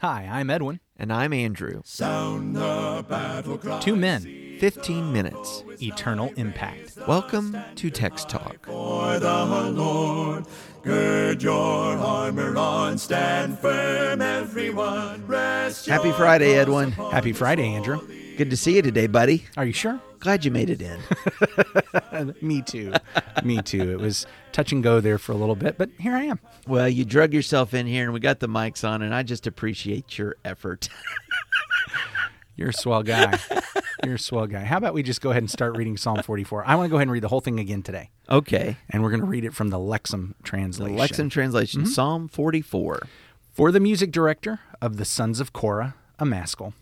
Hi, I'm Edwin. And I'm Andrew. Sound the battle cry. Two men, 15 minutes. eternal impact. Welcome to Text Talk. For the Lord, gird your armor on, stand firm, everyone. Rest Happy Friday, Edwin. Happy Friday, Andrew. Good to see you today, buddy. Are you sure? Glad you made it in. Me too. Me too. It was touch and go there for a little bit, but here I am. Well, you drug yourself in here and we got the mics on, and I just appreciate your effort. You're a swell guy. You're a swell guy. How about we just go ahead and start reading Psalm 44? I want to go ahead and read the whole thing again today. okay. And we're going to read it from the Lexham The translation. Lexham translation, mm-hmm. Psalm 44. For the music director of the sons of Korah, a maskil.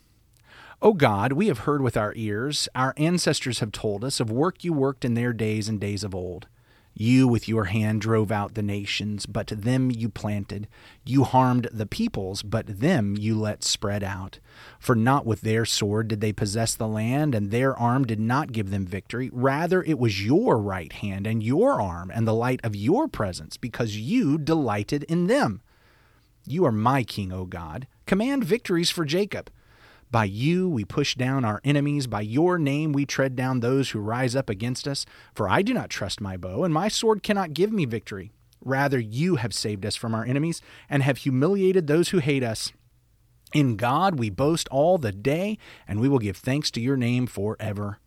O God, we have heard with our ears, our ancestors have told us of work you worked in their days and days of old. You with your hand drove out the nations, but them you planted. You harmed the peoples, but them you let spread out. For not with their sword did they possess the land, and their arm did not give them victory. Rather, it was your right hand and your arm and the light of your presence, because you delighted in them. You are my king, O God. Command victories for Jacob. By you we push down our enemies. By your name we tread down those who rise up against us. For I do not trust my bow, and my sword cannot give me victory. Rather, you have saved us from our enemies and have humiliated those who hate us. In God we boast all the day, and we will give thanks to your name forever.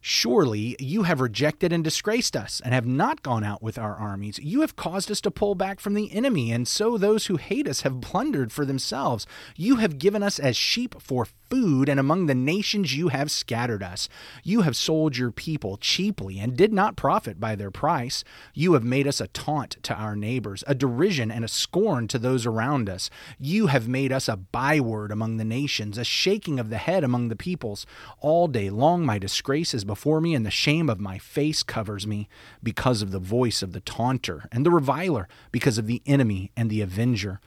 Surely you have rejected and disgraced us, and have not gone out with our armies. You have caused us to pull back from the enemy, and so those who hate us have plundered for themselves. You have given us as sheep for food, and among the nations you have scattered us. You have sold your people cheaply, and did not profit by their price. You have made us a taunt to our neighbors, a derision and a scorn to those around us. You have made us a byword among the nations, a shaking of the head among the peoples. All day long my disgrace is before me, and the shame of my face covers me, because of the voice of the taunter and the reviler, because of the enemy and the avenger.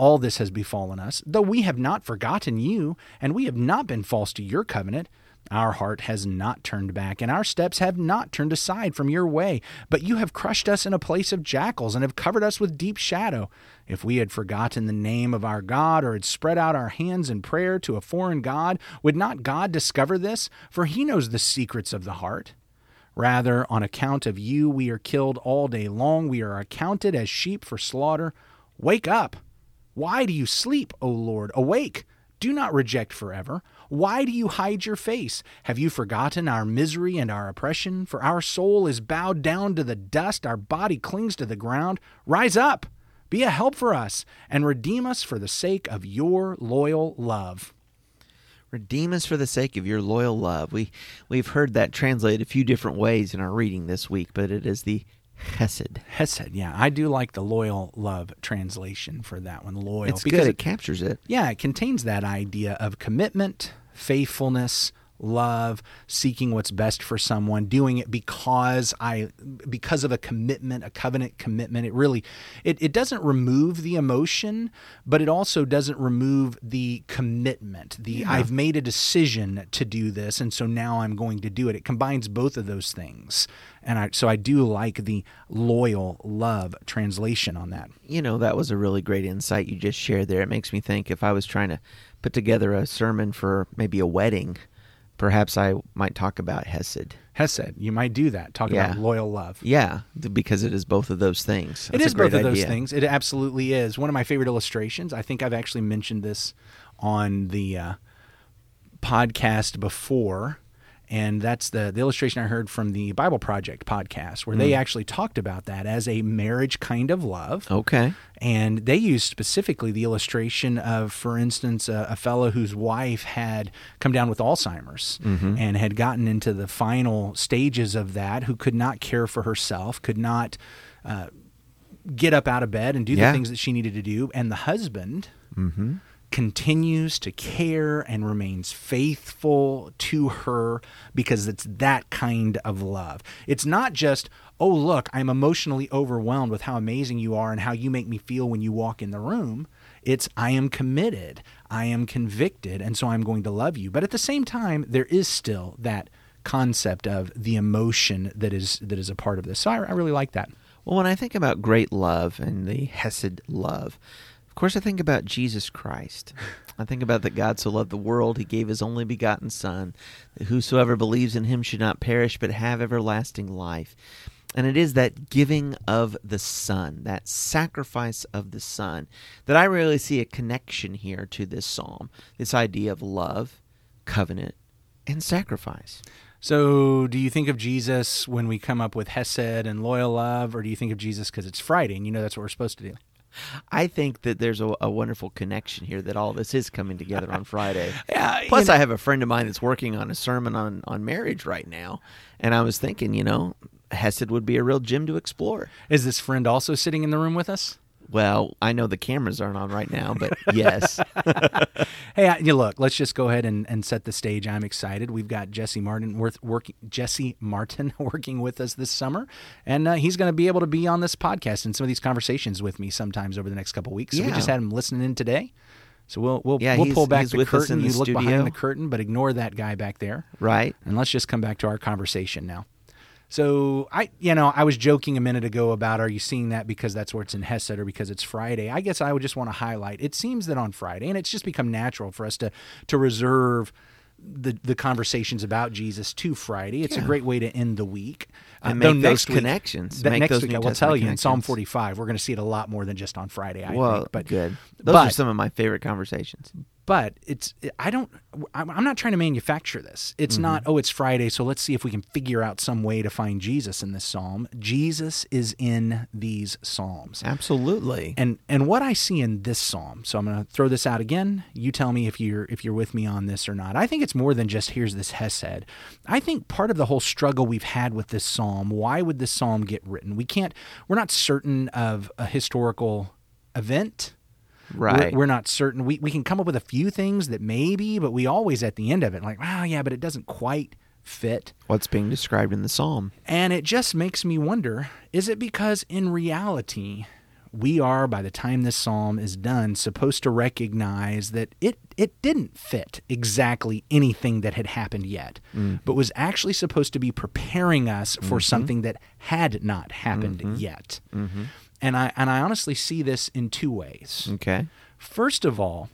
All this has befallen us, though we have not forgotten you, and we have not been false to your covenant. Our heart has not turned back, and our steps have not turned aside from your way. But you have crushed us in a place of jackals, and have covered us with deep shadow. If we had forgotten the name of our God, or had spread out our hands in prayer to a foreign God, would not God discover this? For he knows the secrets of the heart. Rather, on account of you, we are killed all day long. We are accounted as sheep for slaughter. Wake up! Why do you sleep, O Lord? Awake! Do not reject forever. Why do you hide your face? Have you forgotten our misery and our oppression? For our soul is bowed down to the dust, our body clings to the ground. Rise up! Be a help for us, and redeem us for the sake of your loyal love. Redeem us for the sake of your loyal love. We we've heard that translated a few different ways in our reading this week, but it is the Hesed. Hesed, yeah, I do like the loyal love translation for that one. Loyal, It's because good. it It captures it. Yeah, it contains that idea of commitment, faithfulness, love, seeking what's best for someone, doing it because I because of a commitment, a covenant commitment. It really it, it doesn't remove the emotion, but it also doesn't remove the commitment. The I've made a decision to do this and so now I'm going to do it. It combines both of those things. And I so I do like the loyal love translation on that. You know, that was a really great insight you just shared there. It makes me think if I was trying to put together a sermon for maybe a wedding, perhaps I might talk about Hesed. Hesed, you might do that. Talk Yeah. about loyal love. Yeah, because it is both of those things. It That's a is both of those things. It absolutely is. One of my favorite illustrations. I think I've actually mentioned this on the uh, podcast before, and that's the the illustration I heard from the Bible Project podcast, where Mm. they actually talked about that as a marriage kind of love. Okay. And they used specifically the illustration of, for instance, a, a fellow whose wife had come down with Alzheimer's Mm-hmm. and had gotten into the final stages of that, who could not care for herself, could not uh, get up out of bed and do Yeah. the things that she needed to do. And the husband continues to care and remains faithful to her because it's that kind of love. It's not just, oh, look, I'm emotionally overwhelmed with how amazing you are and how you make me feel when you walk in the room. It's, I am committed, I am convicted, and so I'm going to love you. But at the same time, there is still that concept of the emotion that is that is a part of this. So I, I really like that. Well, when I think about great love and the Hesed love, Of course, I think about Jesus Christ. I think about that God so loved the world, he gave his only begotten Son, that whosoever believes in him should not perish, but have everlasting life. And it is that giving of the Son, that sacrifice of the Son, that I really see a connection here to this psalm. This idea of love, covenant, and sacrifice. So, do you think of Jesus when we come up with Hesed and loyal love, or do you think of Jesus because it's Friday and you know that's what we're supposed to do? I think that there's a, a wonderful connection here that all this is coming together on Friday. Yeah, Plus, know- I have a friend of mine that's working on a sermon on, on marriage right now. And I was thinking, you know, Hesed would be a real gym to explore. Is this friend also sitting in the room with us? Well, I know the cameras aren't on right now, but yes. Hey, I, you look. Let's just go ahead and, and set the stage. I'm excited. We've got Jesse Martin worth working. Jesse Martin working with us this summer, and uh, he's going to be able to be on this podcast and some of these conversations with me sometimes over the next couple weeks. So we just had him listening in today. So we'll we'll Yeah, we'll pull back the curtain. in you the look studio. behind the curtain, but ignore that guy back there. right? And let's just come back to our conversation now. So I, you know, I was joking a minute ago about are you seeing that because that's where it's in Hesed or because it's Friday? I guess I would just want to highlight. It seems that on Friday, and it's just become natural for us to to reserve the the conversations about Jesus to Friday. It's a great way to end the week. And uh, though make those connections. that Make next those week, New I will Testament tell you in Psalm 45, we're going to see it a lot more than just on Friday. I well, think. But good. Those but- are some of my favorite conversations. But it's i don't i'm not trying to manufacture this. It's Mm-hmm. not oh it's friday so let's see if we can figure out some way to find jesus in this psalm. Jesus is in these psalms. Absolutely. and and what i see in this psalm so i'm going to throw this out again. You tell me if you're if you're with me on this or not. I think it's more than just here's this hesed. I think part of the whole struggle we've had with this psalm why would this psalm get written? We can't we're not certain of a historical event right. we're, we're not certain. We, we can come up with a few things that maybe, but we always at the end of it, like, wow, yeah, but it doesn't quite fit. What's being described in the psalm? And it just makes me wonder is it because in reality, we are, by the time this psalm is done, supposed to recognize that it, it didn't fit exactly anything that had happened yet, mm. but was actually supposed to be preparing us for mm-hmm. something that had not happened mm-hmm. yet. Mm-hmm. And I and I honestly see this in two ways. Okay. First of all,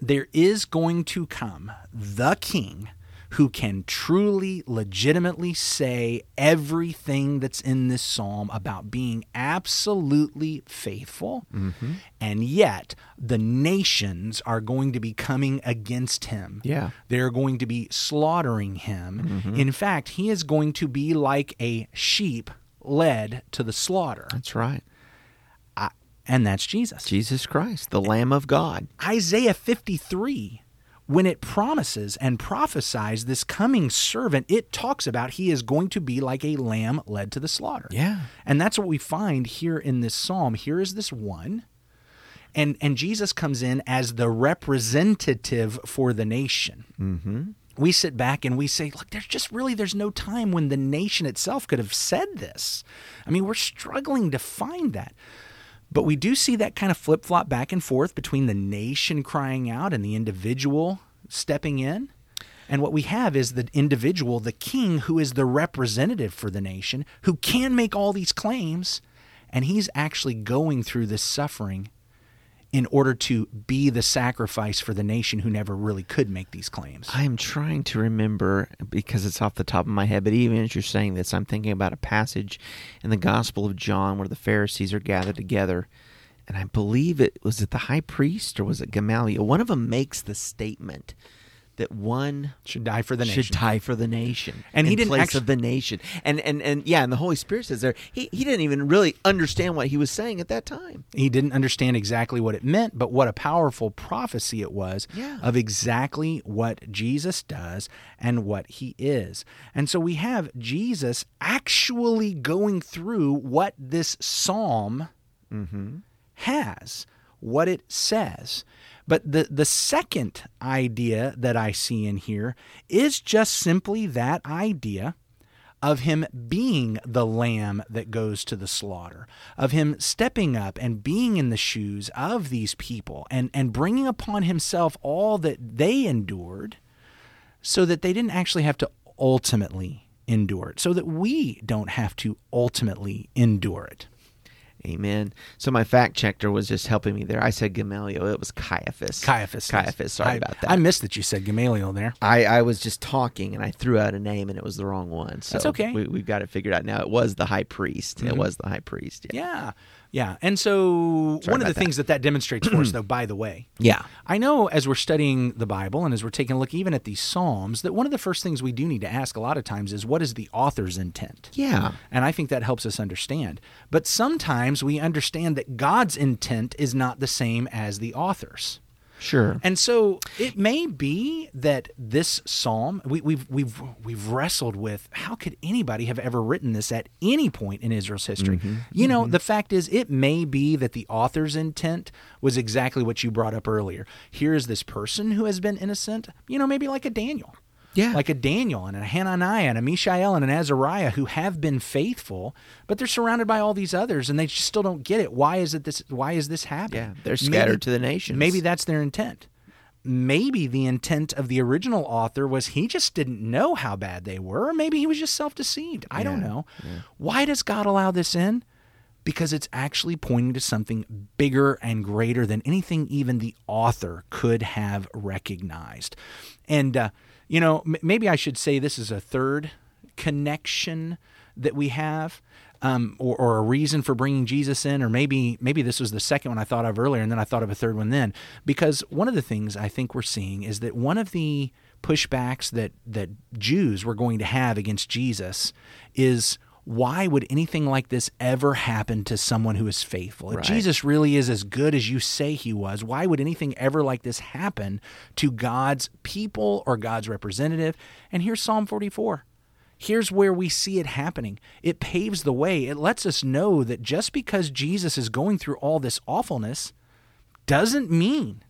there is going to come the king who can truly, legitimately say everything that's in this psalm about being absolutely faithful. Mm-hmm. And yet, the nations are going to be coming against him. Yeah. They're going to be slaughtering him. Mm-hmm. In fact, he is going to be like a sheep led to the slaughter. That's right. And that's Jesus. Jesus Christ, the Lamb of God. Isaiah 53, when it promises and prophesies this coming servant, it talks about he is going to be like a lamb led to the slaughter. Yeah. And that's what we find here in this psalm. Here is this one. And, and Jesus comes in as the representative for the nation. Mm-hmm. We sit back and we say, look, there's just really there's no time when the nation itself could have said this. I mean, we're struggling to find that. But we do see that kind of flip flop back and forth between the nation crying out and the individual stepping in. And what we have is the individual, the king, who is the representative for the nation, who can make all these claims, and he's actually going through this suffering in order to be the sacrifice for the nation who never really could make these claims. I am trying to remember because it's off the top of my head, but even as you're saying this, I'm thinking about a passage in the Gospel of John where the Pharisees are gathered together. And I believe it was it the high priest or was it Gamaliel? One of them makes the statement that one Should die for the nation. should die for the nation And he in didn't place actu- of the nation. And and and yeah, and the Holy Spirit says there he, he didn't even really understand what he was saying at that time. he didn't understand exactly what it meant, but what a powerful prophecy it was Yeah. of exactly what Jesus does and what he is. And so we have Jesus actually going through what this psalm mm-hmm. has, what it says. But the, the second idea that I see in here is just simply that idea of him being the lamb that goes to the slaughter, of him stepping up and being in the shoes of these people and, and bringing upon himself all that they endured so that they didn't actually have to ultimately endure it, so that we don't have to ultimately endure it. Amen. So my fact checker was just helping me there. I said Gamaliel. It was Caiaphas. Caiaphas. Caiaphas. Sorry I, about that. I missed that you said Gamaliel there. I, I was just talking and I threw out a name and it was the wrong one. So That's okay. We, we've got it figured out now. It was the high priest. It mm-hmm. was the high priest. Yeah. Yeah. Yeah. And so Sorry one of the about things that that demonstrates for us, though, by the way, Yeah. I know as we're studying the Bible and as we're taking a look even at these Psalms, that one of the first things we do need to ask a lot of times is what is the author's intent? Yeah. And I think that helps us understand. But sometimes we understand that God's intent is not the same as the author's. Sure. And so it may be that this psalm we, we've we've we've wrestled with how could anybody have ever written this at any point in Israel's history? Mm-hmm. You know, mm-hmm. the fact is it may be that the author's intent was exactly what you brought up earlier. Here's this person who has been innocent, you know, maybe like a Daniel. Yeah. Like a Daniel and a Hananiah and a Mishael and an Azariah who have been faithful, but they're surrounded by all these others and they just still don't get it. Why is it this why is this happening? Yeah, they're scattered to the nations. Maybe that's their intent. Maybe the intent of the original author was he just didn't know how bad they were, or maybe he was just self deceived. I don't know. Why does God allow this in? Because it's actually pointing to something bigger and greater than anything even the author could have recognized. And, uh, you know, m- maybe I should say this is a third connection that we have um, or, or a reason for bringing Jesus in, or maybe maybe this was the second one I thought of earlier, and then I thought of a third one then, because one of the things I think we're seeing is that one of the pushbacks that that Jews were going to have against Jesus is why would anything like this ever happen to someone who is faithful? If Right. Jesus really is as good as you say he was, why would anything ever like this happen to God's people or God's representative? And here's Psalm 44. Here's where we see it happening. It paves the way. It lets us know that just because Jesus is going through all this awfulness doesn't mean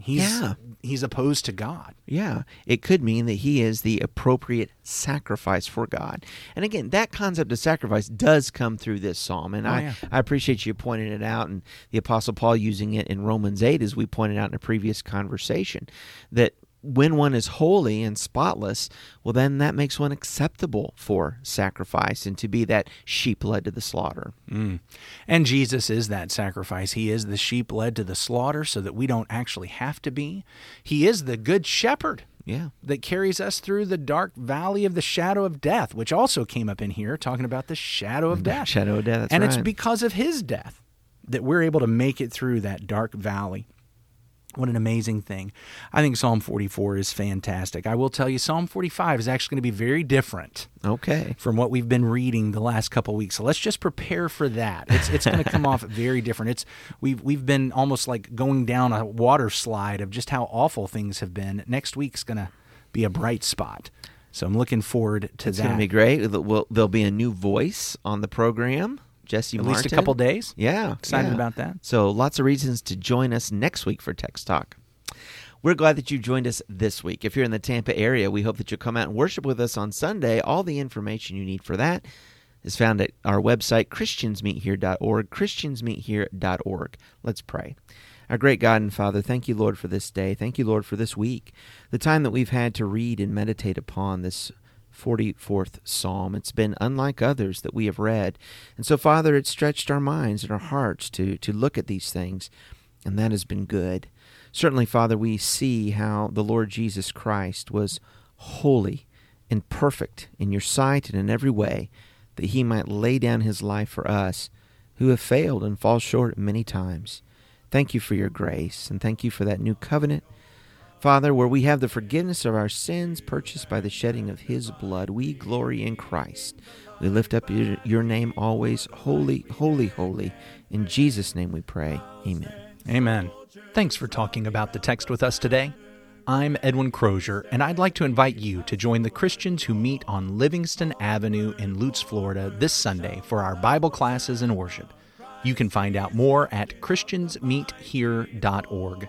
he's Yeah. he's opposed to God. Yeah, it could mean that he is the appropriate sacrifice for God. And again, that concept of sacrifice does come through this psalm. And Oh, I, yeah. I appreciate you pointing it out and the Apostle Paul using it in Romans 8, as we pointed out in a previous conversation, that when one is holy and spotless, well, then that makes one acceptable for sacrifice and to be that sheep led to the slaughter. Mm. And Jesus is that sacrifice. He is the sheep led to the slaughter so that we don't actually have to be. He is the good shepherd. Yeah. that carries us through the dark valley of the shadow of death, which also came up in here, talking about the shadow of death. Shadow of death, and it's because of his death that we're able to make it through that dark valley. What an amazing thing. I think Psalm 44 is fantastic. I will tell you, Psalm 45 is actually going to be very different Okay. from what we've been reading the last couple weeks. So let's just prepare for that. It's it's going to come off very different. It's we've we've been almost like going down a water slide of just how awful things have been. Next week's going to be a bright spot. So I'm looking forward to It's that. going to be great. There'll, will- there'll be a new voice on the program, Jesse At Martin. least a couple days. Yeah. Excited yeah. about that. So lots of reasons to join us next week for Text Talk. We're glad that you joined us this week. If you're in the Tampa area, we hope that you'll come out and worship with us on Sunday. All the information you need for that is found at our website, christiansmeethere.org, christiansmeethere.org. Let's pray. Our great God and Father, thank you, Lord, for this day. Thank you, Lord, for this week, the time that we've had to read and meditate upon this 44th Psalm. It's been unlike others that we have read. And so, Father, it's stretched our minds and our hearts to, to look at these things, and that has been good. Certainly, Father, we see how the Lord Jesus Christ was holy and perfect in your sight and in every way, that he might lay down his life for us who have failed and fall short many times. Thank you for your grace, and thank you for that new covenant. Father, where we have the forgiveness of our sins purchased by the shedding of his blood, we glory in Christ. We lift up your, your name always, holy, holy, holy. In Jesus' name we pray. Amen. Amen. Thanks for talking about the text with us today. I'm Edwin Crozier, and I'd like to invite you to join the Christians who meet on Livingston Avenue in Lutz, Florida this Sunday for our Bible classes and worship. You can find out more at christiansmeethere.org.